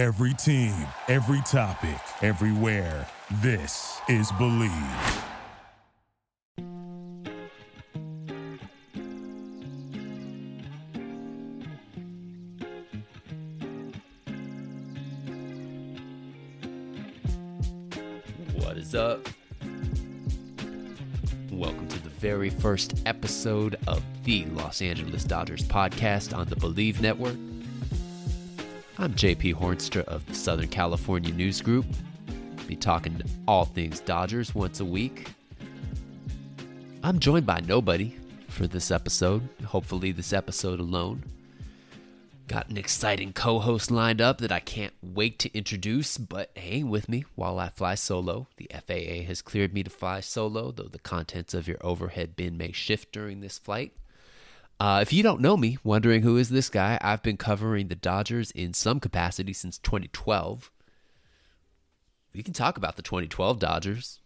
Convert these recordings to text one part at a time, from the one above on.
Every team, every topic, everywhere. This is Bleav. What is up? Welcome to the very first episode of the Los Angeles Dodgers podcast on the Bleav Network. I'm JP Hoornstra of the Southern California News Group. Be talking all things Dodgers once a week. I'm joined by nobody for this episode, hopefully, this episode alone. Got an exciting co host lined up that I can't wait to introduce, but hang with me while I fly solo. The FAA has cleared me to fly solo, though the contents of your overhead bin may shift during this flight. Uh, if you don't know me, wondering who is this guy, I've been covering the Dodgers in some capacity since 2012. We can talk about the 2012 Dodgers.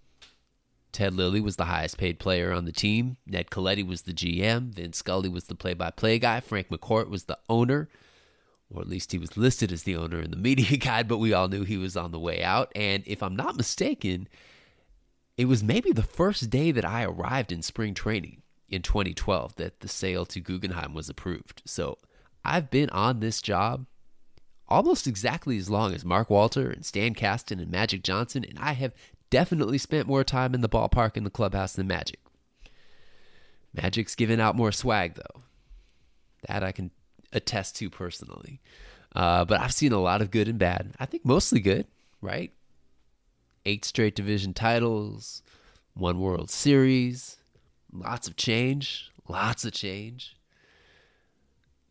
Ted Lilly was the highest paid player on the team. Ned Colletti was the GM. Vin Scully was the play by play guy. Frank McCourt was the owner or at least he was listed as the owner in the media guide, but we all knew he was on the way out. And if I'm not mistaken, it was maybe the first day that I arrived in spring training in 2012 that the sale to Guggenheim was approved. So I've been on this job almost exactly as long as Mark Walter and Stan Kasten and Magic Johnson, and I have definitely spent more time in the ballpark and the clubhouse than Magic. Magic's given out more swag, though. That I can attest to personally. Uh, but I've seen a lot of good and bad. I think mostly good, right? Eight straight division titles, one World Series, lots of change, lots of change.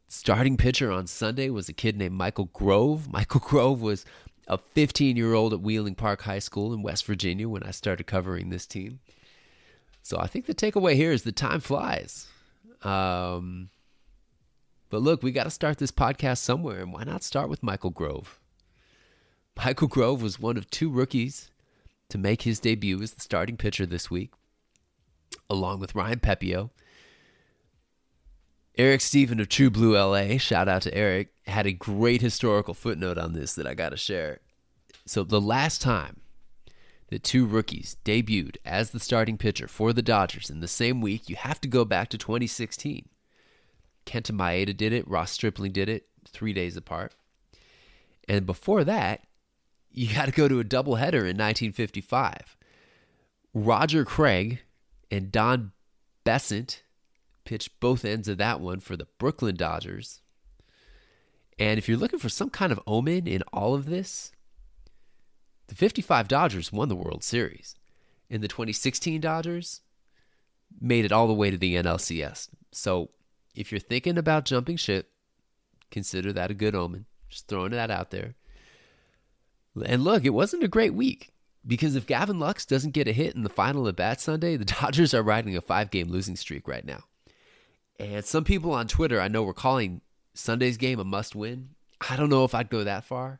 Starting pitcher on Sunday was a kid named Michael Grove. Michael Grove was a 15 year old at Wheeling Park High School in West Virginia when I started covering this team. So I think the takeaway here is the time flies. Um, but look, we got to start this podcast somewhere, and why not start with Michael Grove? Michael Grove was one of two rookies to make his debut as the starting pitcher this week, along with Ryan Pepiot. Eric Stephen of True Blue LA, shout out to Eric, had a great historical footnote on this that I got to share. So, the last time the two rookies debuted as the starting pitcher for the Dodgers in the same week, you have to go back to 2016. Kenta Maeda did it. Ross Stripling did it three days apart. And before that, you got to go to a doubleheader in 1955. Roger Craig and Don Bessent pitched both ends of that one for the Brooklyn Dodgers. And if you're looking for some kind of omen in all of this, the 55 Dodgers won the World Series. And the 2016 Dodgers made it all the way to the NLCS. So if you're thinking about jumping ship, consider that a good omen. Just throwing that out there. And look, it wasn't a great week because if Gavin Lux doesn't get a hit in the final at bat Sunday, the Dodgers are riding a five game losing streak right now. And some people on Twitter I know were calling Sunday's game a must win. I don't know if I'd go that far.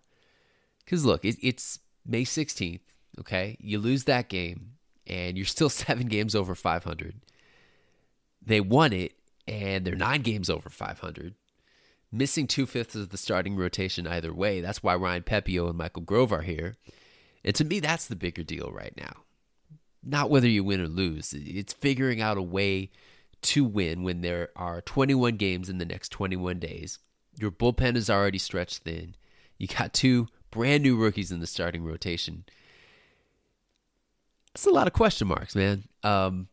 Because look, it, it's May 16th, okay? You lose that game and you're still seven games over 500. They won it and they're nine games over 500. Missing two fifths of the starting rotation either way. That's why Ryan Pepiot and Michael Grove are here. And to me, that's the bigger deal right now. Not whether you win or lose, it's figuring out a way to win when there are 21 games in the next 21 days. Your bullpen is already stretched thin. You got two brand new rookies in the starting rotation. That's a lot of question marks, man. Um,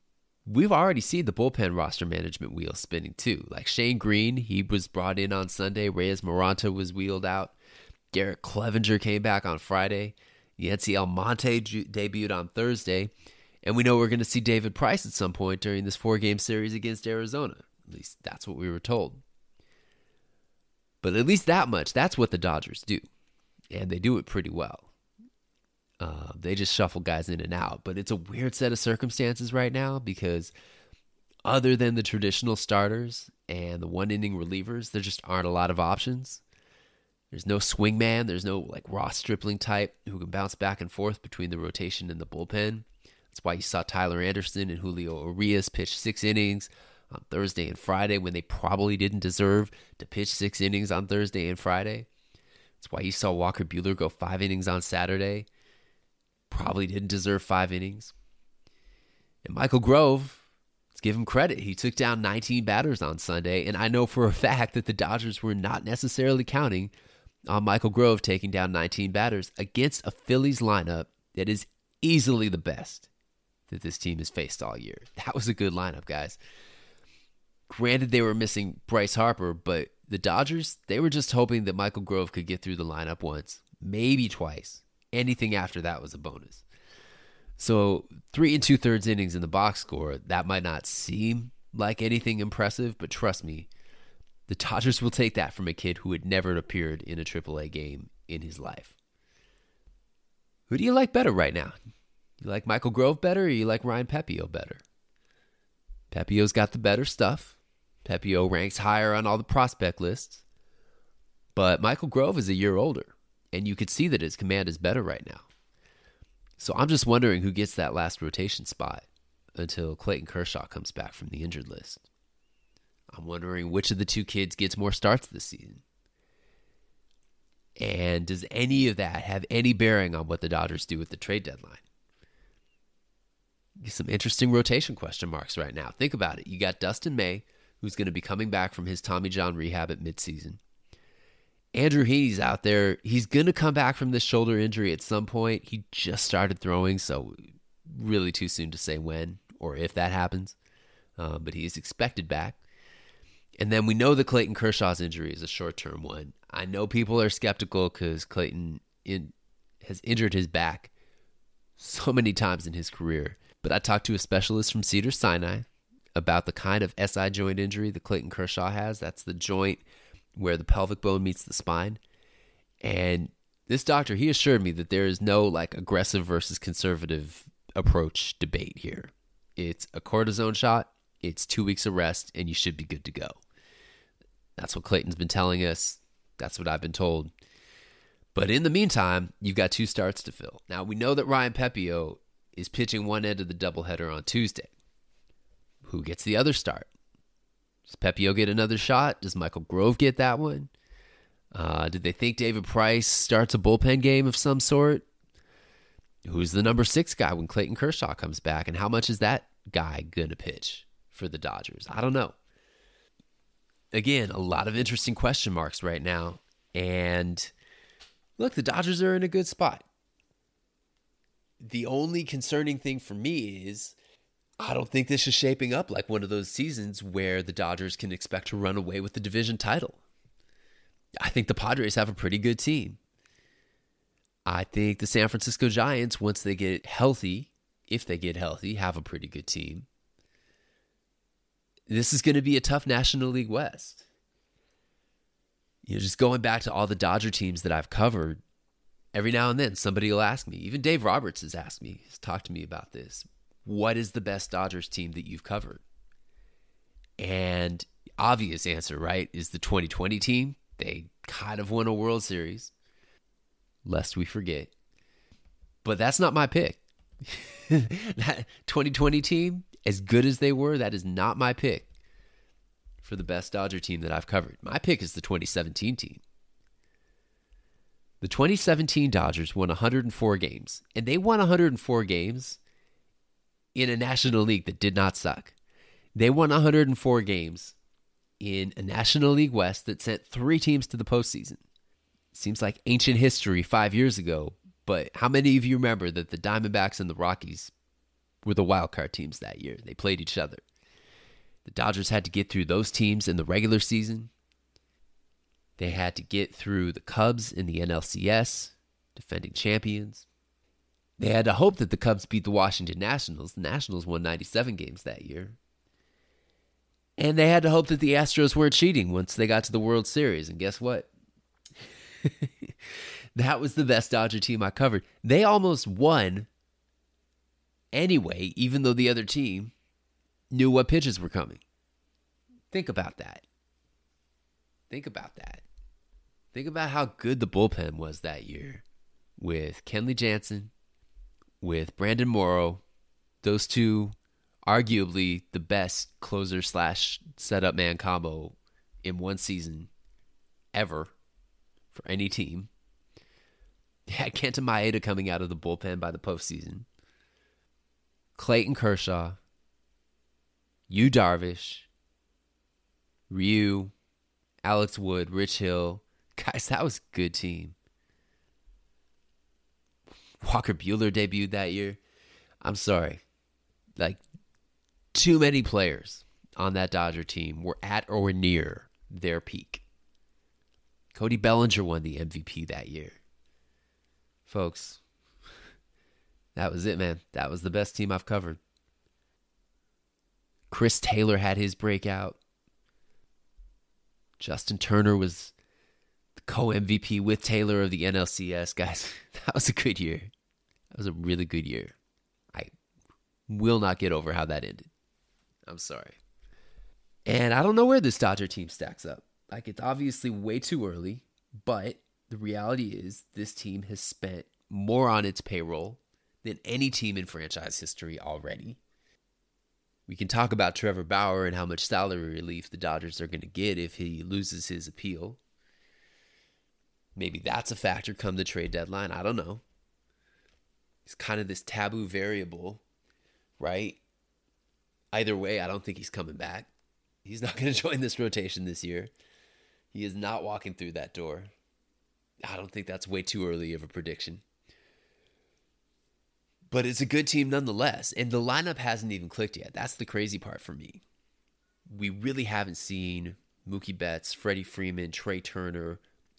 we've already seen the bullpen roster management wheel spinning too. Like Shane Greene, he was brought in on Sunday. Reyes Moronta was wheeled out. Garrett Cleavinger came back on Friday. Yency Almonte debuted on Thursday. And we know we're going to see David Price at some point during this four game series against Arizona. At least that's what we were told. But at least that much, that's what the Dodgers do. And they do it pretty well. Uh, they just shuffle guys in and out. But it's a weird set of circumstances right now because other than the traditional starters and the one inning relievers, there just aren't a lot of options. There's no swing man. There's no like Ross Stripling type who can bounce back and forth between the rotation and the bullpen. That's why you saw Tyler Anderson and Julio Urias pitch six innings on Thursday and Friday when they probably didn't deserve to pitch six innings on Thursday and Friday. That's why you saw Walker Buehler go five innings on Saturday. Probably didn't deserve five innings. And Michael Grove, let's give him credit. He took down 19 batters on Sunday, and I know for a fact that the Dodgers were not necessarily counting on Michael Grove taking down 19 batters against a Phillies lineup that is easily the best that this team has faced all year. That was a good lineup, guys. Granted, they were missing Bryce Harper, but the Dodgers, they were just hoping that Michael Grove could get through the lineup once, maybe twice. Anything after that was a bonus. So, three and two thirds innings in the box score, that might not seem like anything impressive, but trust me, the Dodgers will take that from a kid who had never appeared in a AAA game in his life. Who do you like better right now? You like Michael Grove better or you like Ryan Pepiot better? Pepiot's got the better stuff. Pepiot ranks higher on all the prospect lists. But Michael Grove is a year older, and you could see that his command is better right now. So I'm just wondering who gets that last rotation spot until Clayton Kershaw comes back from the injured list. I'm wondering which of the two kids gets more starts this season. And does any of that have any bearing on what the Dodgers do with the trade deadline? Some interesting rotation question marks right now. Think about it. You got Dustin May, who's going to be coming back from his Tommy John rehab at midseason. Andrew Heaney's out there. He's going to come back from this shoulder injury at some point. He just started throwing, so really too soon to say when or if that happens. Uh, but he is expected back. And then we know the Clayton Kershaw's injury is a short term one. I know people are skeptical because Clayton in, has injured his back so many times in his career. But I talked to a specialist from Cedar Sinai about the kind of SI joint injury that Clayton Kershaw has. That's the joint where the pelvic bone meets the spine. And this doctor, he assured me that there is no like aggressive versus conservative approach debate here. It's a cortisone shot, it's two weeks of rest, and you should be good to go. That's what Clayton's been telling us. That's what I've been told. But in the meantime, you've got two starts to fill. Now, we know that Ryan Pepiot is pitching one end of the doubleheader on Tuesday. Who gets the other start? Does Pepiot get another shot? Does Michael Grove get that one? Uh, did they think David Price starts a bullpen game of some sort? Who's the number six guy when Clayton Kershaw comes back? And how much is that guy going to pitch for the Dodgers? I don't know. Again, a lot of interesting question marks right now. And look, the Dodgers are in a good spot. The only concerning thing for me is I don't think this is shaping up like one of those seasons where the Dodgers can expect to run away with the division title. I think the Padres have a pretty good team. I think the San Francisco Giants, once they get healthy, if they get healthy, have a pretty good team. This is going to be a tough National League West. You know, just going back to all the Dodger teams that I've covered, every now and then somebody will ask me, even Dave Roberts has asked me, has talked to me about this what is the best Dodgers team that you've covered? And obvious answer, right, is the 2020 team. They kind of won a World Series, lest we forget. But that's not my pick. that 2020 team, as good as they were, that is not my pick for the best Dodger team that I've covered. My pick is the 2017 team. The 2017 Dodgers won 104 games, and they won 104 games in a National League that did not suck. They won 104 games in a National League West that sent three teams to the postseason. Seems like ancient history five years ago, but how many of you remember that the Diamondbacks and the Rockies were the wild card teams that year? They played each other. The Dodgers had to get through those teams in the regular season. They had to get through the Cubs in the NLCS, defending champions. They had to hope that the Cubs beat the Washington Nationals. The Nationals won 97 games that year. And they had to hope that the Astros weren't cheating once they got to the World Series. And guess what? that was the best Dodger team I covered. They almost won anyway, even though the other team knew what pitches were coming. Think about that. Think about that. Think about how good the bullpen was that year with Kenley Jansen, with Brandon Morrow, those two arguably the best closer slash setup man combo in one season ever for any team. had Kenta Maeda coming out of the bullpen by the postseason. Clayton Kershaw, Yu Darvish, Ryu, Alex Wood, Rich Hill. Guys, that was a good team. Walker Buehler debuted that year. I'm sorry. Like, too many players on that Dodger team were at or near their peak. Cody Bellinger won the MVP that year. Folks, that was it, man. That was the best team I've covered. Chris Taylor had his breakout. Justin Turner was the co MVP with Taylor of the NLCS. Guys, that was a good year. That was a really good year. I will not get over how that ended. I'm sorry. And I don't know where this Dodger team stacks up. Like, it's obviously way too early, but the reality is this team has spent more on its payroll than any team in franchise history already. We can talk about Trevor Bauer and how much salary relief the Dodgers are going to get if he loses his appeal. Maybe that's a factor come the trade deadline. I don't know. It's kind of this taboo variable, right? Either way, I don't think he's coming back. He's not going to join this rotation this year. He is not walking through that door. I don't think that's way too early of a prediction. But it's a good team nonetheless. And the lineup hasn't even clicked yet. That's the crazy part for me. We really haven't seen Mookie Betts, Freddie Freeman, Trea Turner,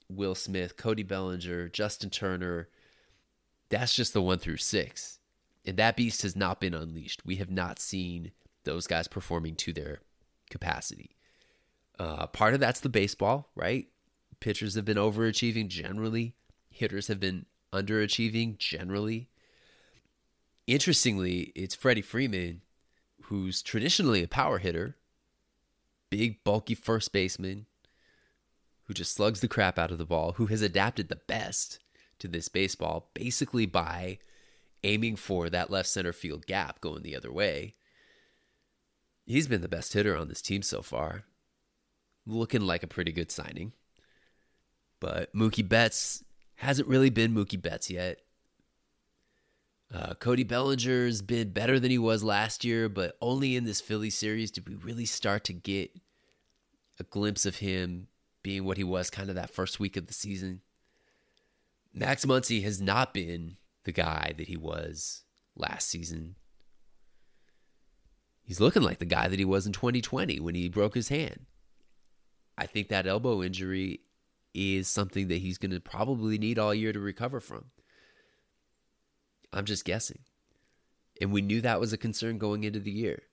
Will Smith, Cody Bellinger, Justin Turner. That's just the one through six. And that beast has not been unleashed. We have not seen those guys performing to their capacity. Uh, part of that's the baseball, right? Pitchers have been overachieving generally, hitters have been underachieving generally. Interestingly, it's Freddie Freeman, who's traditionally a power hitter, big, bulky first baseman, who just slugs the crap out of the ball, who has adapted the best to this baseball basically by aiming for that left center field gap going the other way. He's been the best hitter on this team so far. Looking like a pretty good signing. But Mookie Betts hasn't really been Mookie Betts yet. Uh, Cody Bellinger's been better than he was last year, but only in this Philly series did we really start to get a glimpse of him being what he was kind of that first week of the season. Max Muncy has not been the guy that he was last season. He's looking like the guy that he was in 2020 when he broke his hand. I think that elbow injury is something that he's going to probably need all year to recover from. I'm just guessing. And we knew that was a concern going into the year.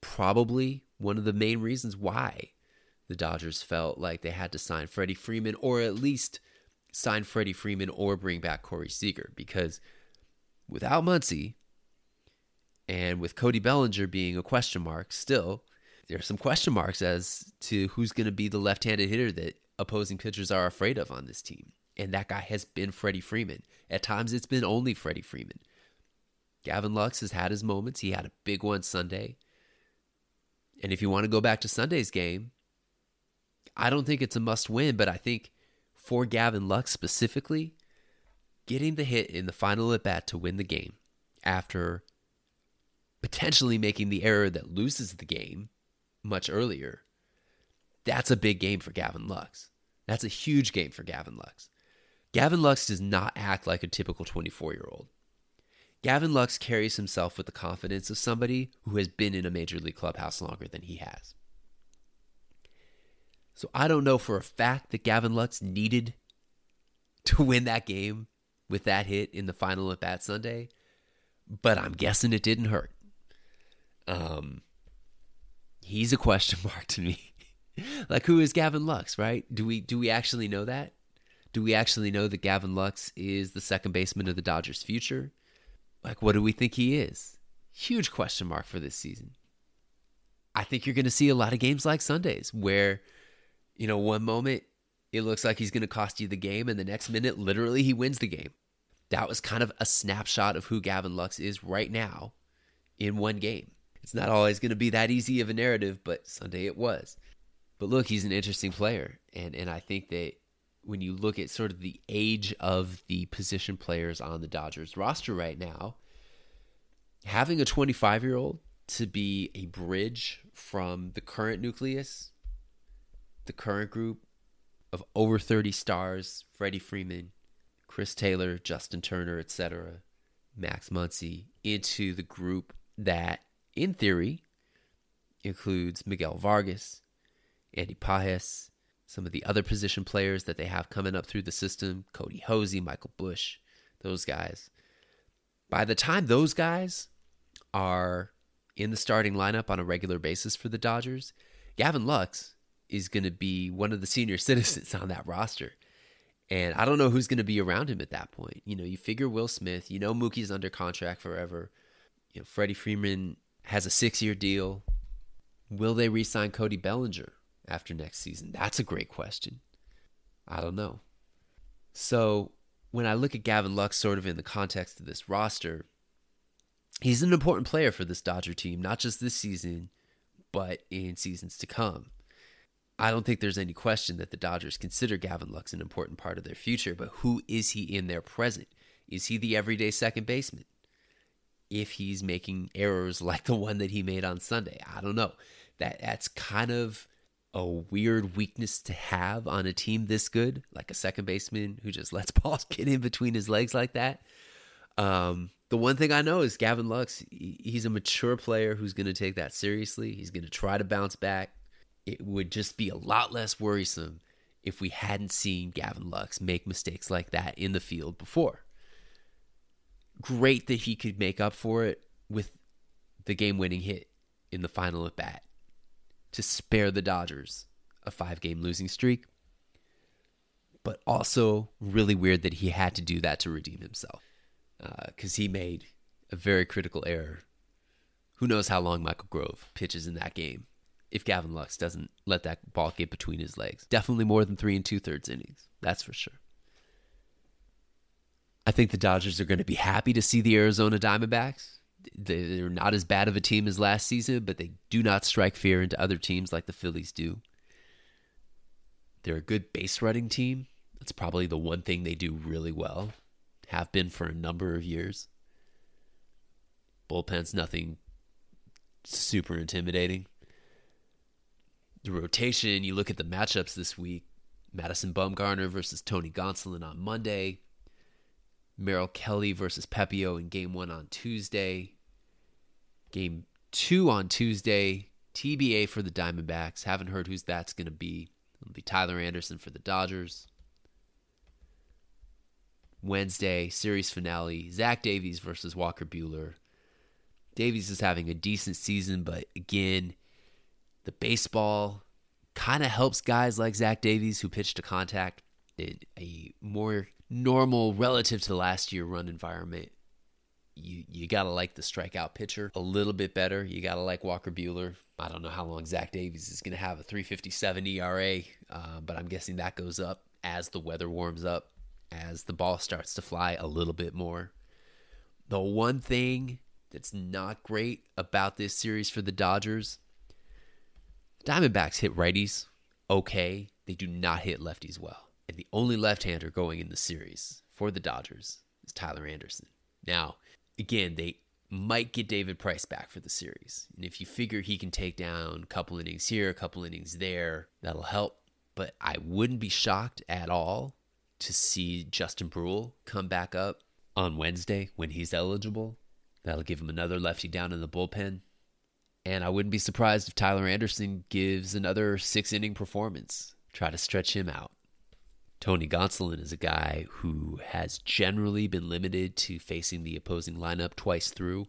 Probably one of the main reasons why the Dodgers felt like they had to sign Freddie Freeman or at least sign Freddie Freeman or bring back Corey Seager because without Muncy and with Cody Bellinger being a question mark still, there are some question marks as to who's going to be the left-handed hitter that opposing pitchers are afraid of on this team. And that guy has been Freddie Freeman. At times, it's been only Freddie Freeman. Gavin Lux has had his moments. He had a big one Sunday. And if you want to go back to Sunday's game, I don't think it's a must win, but I think for Gavin Lux specifically, getting the hit in the final at bat to win the game after potentially making the error that loses the game much earlier, that's a big game for Gavin Lux. That's a huge game for Gavin Lux. Gavin Lux does not act like a typical 24 year old. Gavin Lux carries himself with the confidence of somebody who has been in a major league clubhouse longer than he has. So I don't know for a fact that Gavin Lux needed to win that game with that hit in the final at bat Sunday, but I'm guessing it didn't hurt. Um, he's a question mark to me. like who is Gavin Lux, right? Do we do we actually know that? Do we actually know that Gavin Lux is the second baseman of the Dodgers' future? Like, what do we think he is? Huge question mark for this season. I think you're going to see a lot of games like Sundays where, you know, one moment it looks like he's going to cost you the game, and the next minute, literally, he wins the game. That was kind of a snapshot of who Gavin Lux is right now in one game. It's not always going to be that easy of a narrative, but Sunday it was. But look, he's an interesting player, and and I think that when you look at sort of the age of the position players on the Dodgers roster right now, having a 25 year old to be a bridge from the current nucleus, the current group of over 30 stars, Freddie Freeman, Chris Taylor, Justin Turner, etc., Max Muncy, into the group that, in theory, includes Miguel Vargas, Andy Pages, some of the other position players that they have coming up through the system, Kody Hoese, Michael Busch, those guys. By the time those guys are in the starting lineup on a regular basis for the Dodgers, Gavin Lux is going to be one of the senior citizens on that roster. And I don't know who's going to be around him at that point. You know, you figure Will Smith, you know Mookie's under contract forever. You know, Freddie Freeman has a six year deal. Will they re sign Cody Bellinger after next season? That's a great question. I don't know. So when I look at Gavin Lux sort of in the context of this roster, he's an important player for this Dodger team, not just this season, but in seasons to come. I don't think there's any question that the Dodgers consider Gavin Lux an important part of their future, but who is he in their present? Is he the everyday second baseman? If he's making errors like the one that he made on Sunday, I don't know. That that's kind of a weird weakness to have on a team this good, like a second baseman who just lets balls get in between his legs like that. Um, the one thing I know is Gavin Lux. He's a mature player who's going to take that seriously. He's going to try to bounce back. It would just be a lot less worrisome if we hadn't seen Gavin Lux make mistakes like that in the field before. Great that he could make up for it with the game winning hit in the final at bat to spare the Dodgers a five game losing streak. But also really weird that he had to do that to redeem himself because uh, he made a very critical error. Who knows how long Michael Grove pitches in that game if Gavin Lux doesn't let that ball get between his legs. Definitely more than three and two thirds innings. That's for sure. I think the Dodgers are going to be happy to see the Arizona Diamondbacks. They're not as bad of a team as last season, but they do not strike fear into other teams like the Phillies do. They're a good base running team. That's probably the one thing they do really well have been for a number of years. Bullpen's nothing super intimidating. The rotation, you look at the matchups this week Madison Bumgarner versus Tony Gonsolin on Monday, Merrill Kelly versus Pepiot in game one on Tuesday, game two on Tuesday, TBA for the Diamondbacks. Haven't heard who's that's going to be. It'll be Tyler Anderson for the Dodgers. Wednesday, series finale, Zach Davies versus Walker Buehler. Davies is having a decent season, but again, the baseball kind of helps guys like Zach Davies who pitch to contact in a more normal relative to last year run environment. You you gotta like the strikeout pitcher a little bit better. You gotta like Walker Buehler. I don't know how long Zach Davies is gonna have a 357 ERA, uh, but I'm guessing that goes up as the weather warms up as the ball starts to fly a little bit more. The one thing that's not great about this series for the Dodgers Diamondbacks hit righties okay. They do not hit lefties well. And the only left hander going in the series for the Dodgers is Tyler Anderson. Now, again, they might get David Price back for the series. And if you figure he can take down a couple innings here, a couple innings there, that'll help. But I wouldn't be shocked at all to see Justin Bruihl come back up on Wednesday when he's eligible. That'll give him another lefty down in the bullpen. And I wouldn't be surprised if Tyler Anderson gives another six inning performance, try to stretch him out. Tony Gonsolin is a guy who has generally been limited to facing the opposing lineup twice through.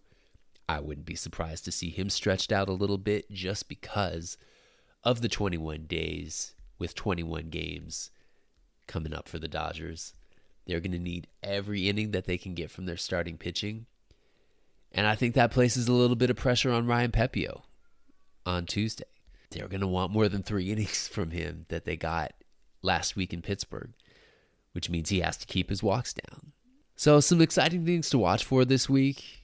I wouldn't be surprised to see him stretched out a little bit just because of the 21 days with 21 games coming up for the Dodgers. They're going to need every inning that they can get from their starting pitching. And I think that places a little bit of pressure on Ryan Pepiot on Tuesday. They're going to want more than three innings from him that they got last week in Pittsburgh, which means he has to keep his walks down. So, some exciting things to watch for this week.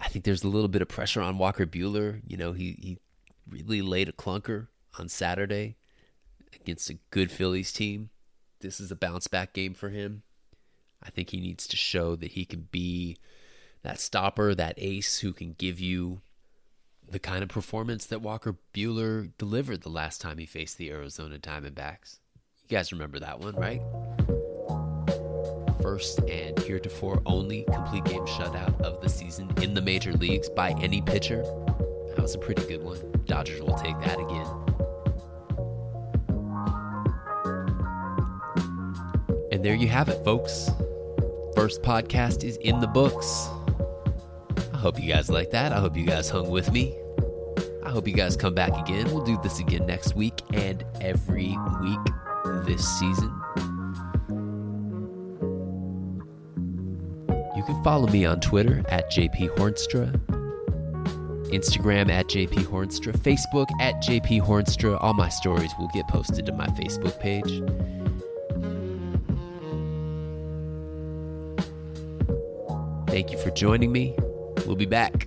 I think there's a little bit of pressure on Walker Buehler. You know, he, he really laid a clunker on Saturday against a good Phillies team this is a bounce back game for him. I think he needs to show that he can be that stopper, that ace who can give you the kind of performance that Walker Buehler delivered the last time he faced the Arizona Diamondbacks. You guys remember that one, right? First and heretofore only complete game shutout of the season in the major leagues by any pitcher. That was a pretty good one. Dodgers will take that again. And there you have it, folks. First podcast is in the books. I hope you guys like that. I hope you guys hung with me. I hope you guys come back again. We'll do this again next week and every week this season. You can follow me on Twitter at JP Hoornstra, Instagram at JP Hoornstra, Facebook at JP Hoornstra. All my stories will get posted to my Facebook page. Thank you for joining me. We'll be back.